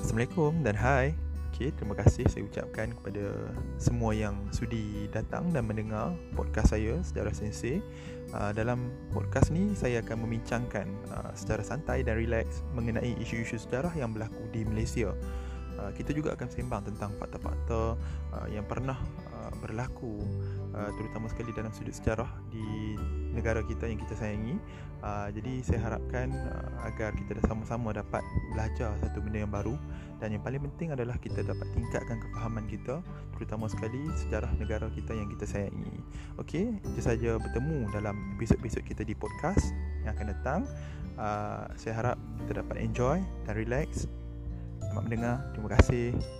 Assalamualaikum dan hai. Okey, terima kasih saya ucapkan kepada semua yang sudi datang dan mendengar podcast saya Sejarah Sensei. Uh, dalam podcast ni saya akan membincangkan uh, secara santai dan relax mengenai isu-isu sejarah yang berlaku di Malaysia. Uh, kita juga akan sembang tentang fakta-fakta uh, yang pernah uh, berlaku uh, terutama sekali dalam sudut sejarah di negara kita yang kita sayangi. Uh, jadi saya harapkan uh, agar kita sama-sama dapat belajar satu benda yang baru dan yang paling penting adalah kita dapat tingkatkan kefahaman kita terutama sekali sejarah negara kita yang kita sayangi. Okey, itu saja bertemu dalam episod-episod kita di podcast yang akan datang. Uh, saya harap kita dapat enjoy dan relax. Selamat mendengar. Terima kasih.